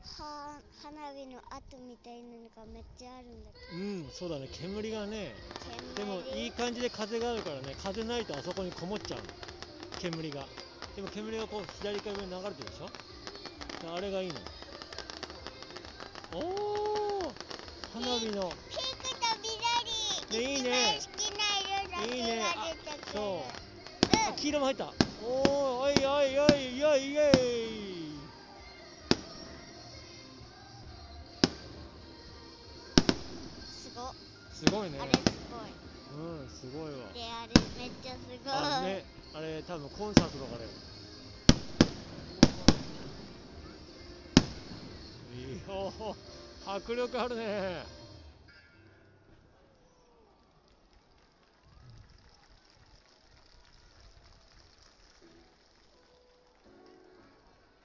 は花火の跡みたいなのがめっちゃあるんだけうんそうだね。煙がね。どでもいい感じで風があるからね。風ないとあそこにこもっちゃうの。煙が。でも煙がこう左から上に流れてるでしょ？であれがいいの。おお花火の。ピンクと緑ねいいね。いいね。そう。あ黄色も入った。おーおいおいおいおいおいすごいね。あれすごい。うんすごいわ。であれめっちゃすごい。あねあれ多分コンサートとかでいいよ迫力あるね